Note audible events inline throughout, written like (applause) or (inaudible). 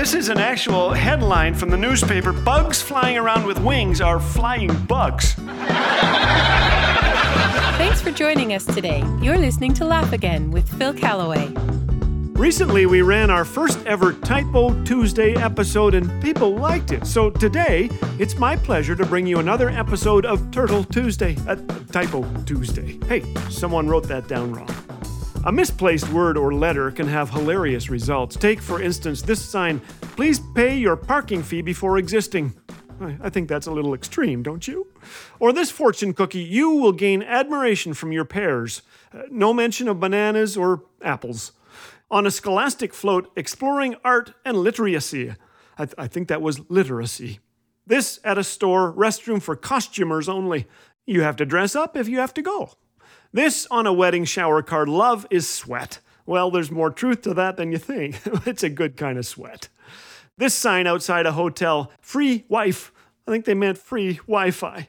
this is an actual headline from the newspaper. Bugs flying around with wings are flying bugs. Thanks for joining us today. You're listening to Laugh Again with Phil Callaway. Recently, we ran our first ever Typo Tuesday episode and people liked it. So today, it's my pleasure to bring you another episode of Turtle Tuesday. Uh, Typo Tuesday. Hey, someone wrote that down wrong. A misplaced word or letter can have hilarious results. Take, for instance, this sign Please pay your parking fee before existing. I think that's a little extreme, don't you? Or this fortune cookie You will gain admiration from your pears. Uh, no mention of bananas or apples on a scholastic float exploring art and literacy. I, th- I think that was literacy. This at a store, restroom for costumers only. You have to dress up if you have to go. This on a wedding shower card, love is sweat. Well, there's more truth to that than you think. (laughs) it's a good kind of sweat. This sign outside a hotel, free wife. I think they meant free Wi Fi.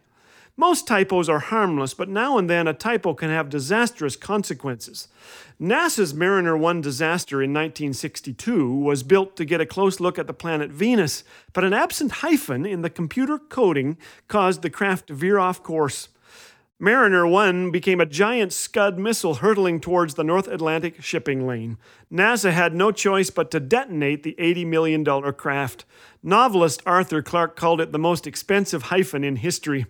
Most typos are harmless, but now and then a typo can have disastrous consequences. NASA's Mariner 1 disaster in 1962 was built to get a close look at the planet Venus, but an absent hyphen in the computer coding caused the craft to veer off course. Mariner 1 became a giant Scud missile hurtling towards the North Atlantic shipping lane. NASA had no choice but to detonate the $80 million craft. Novelist Arthur Clarke called it the most expensive hyphen in history.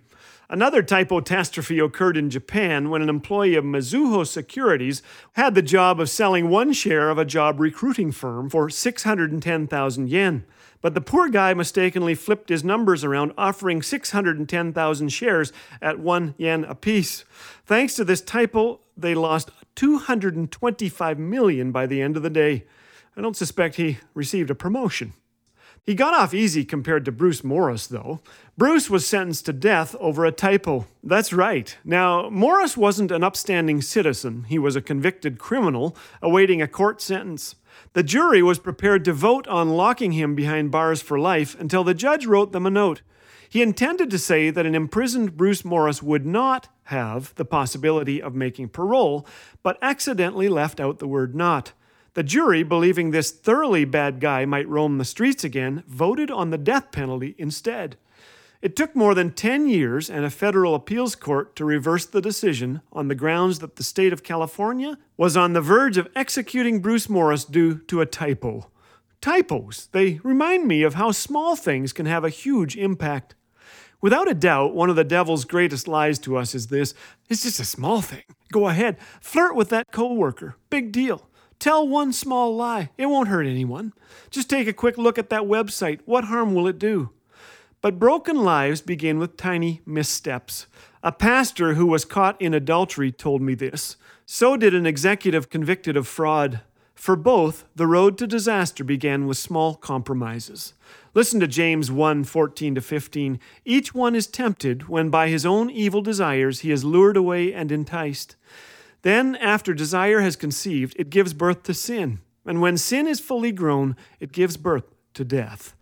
Another typotastrophe occurred in Japan when an employee of Mizuho Securities had the job of selling one share of a job recruiting firm for 610,000 yen. But the poor guy mistakenly flipped his numbers around, offering 610,000 shares at 1 yen apiece. Thanks to this typo, they lost 225 million by the end of the day. I don't suspect he received a promotion. He got off easy compared to Bruce Morris, though. Bruce was sentenced to death over a typo. That's right. Now, Morris wasn't an upstanding citizen, he was a convicted criminal awaiting a court sentence. The jury was prepared to vote on locking him behind bars for life until the judge wrote them a note. He intended to say that an imprisoned Bruce Morris would not have the possibility of making parole, but accidentally left out the word not. The jury, believing this thoroughly bad guy might roam the streets again, voted on the death penalty instead. It took more than 10 years and a federal appeals court to reverse the decision on the grounds that the state of California was on the verge of executing Bruce Morris due to a typo. Typos, they remind me of how small things can have a huge impact. Without a doubt, one of the devil's greatest lies to us is this it's just a small thing. Go ahead, flirt with that coworker. Big deal. Tell one small lie. It won't hurt anyone. Just take a quick look at that website. What harm will it do? But broken lives begin with tiny missteps. A pastor who was caught in adultery told me this. So did an executive convicted of fraud. For both, the road to disaster began with small compromises. Listen to James 1 14 to 15. Each one is tempted when by his own evil desires he is lured away and enticed. Then, after desire has conceived, it gives birth to sin. And when sin is fully grown, it gives birth to death.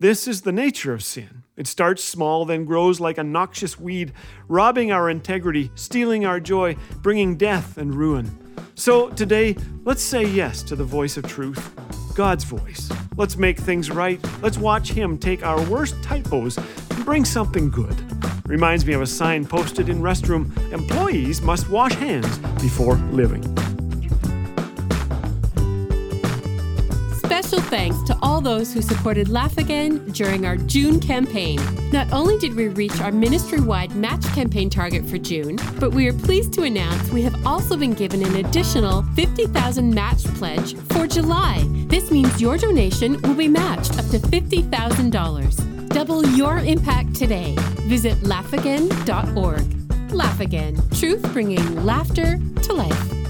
This is the nature of sin. It starts small, then grows like a noxious weed, robbing our integrity, stealing our joy, bringing death and ruin. So today, let's say yes to the voice of truth, God's voice. Let's make things right. Let's watch Him take our worst typos and bring something good. Reminds me of a sign posted in restroom employees must wash hands before living. Special thanks to all those who supported Laugh Again during our June campaign. Not only did we reach our ministry wide match campaign target for June, but we are pleased to announce we have also been given an additional 50,000 match pledge for July. This means your donation will be matched up to $50,000. Double your impact today. Visit laughagain.org. Laugh Again, truth bringing laughter to life.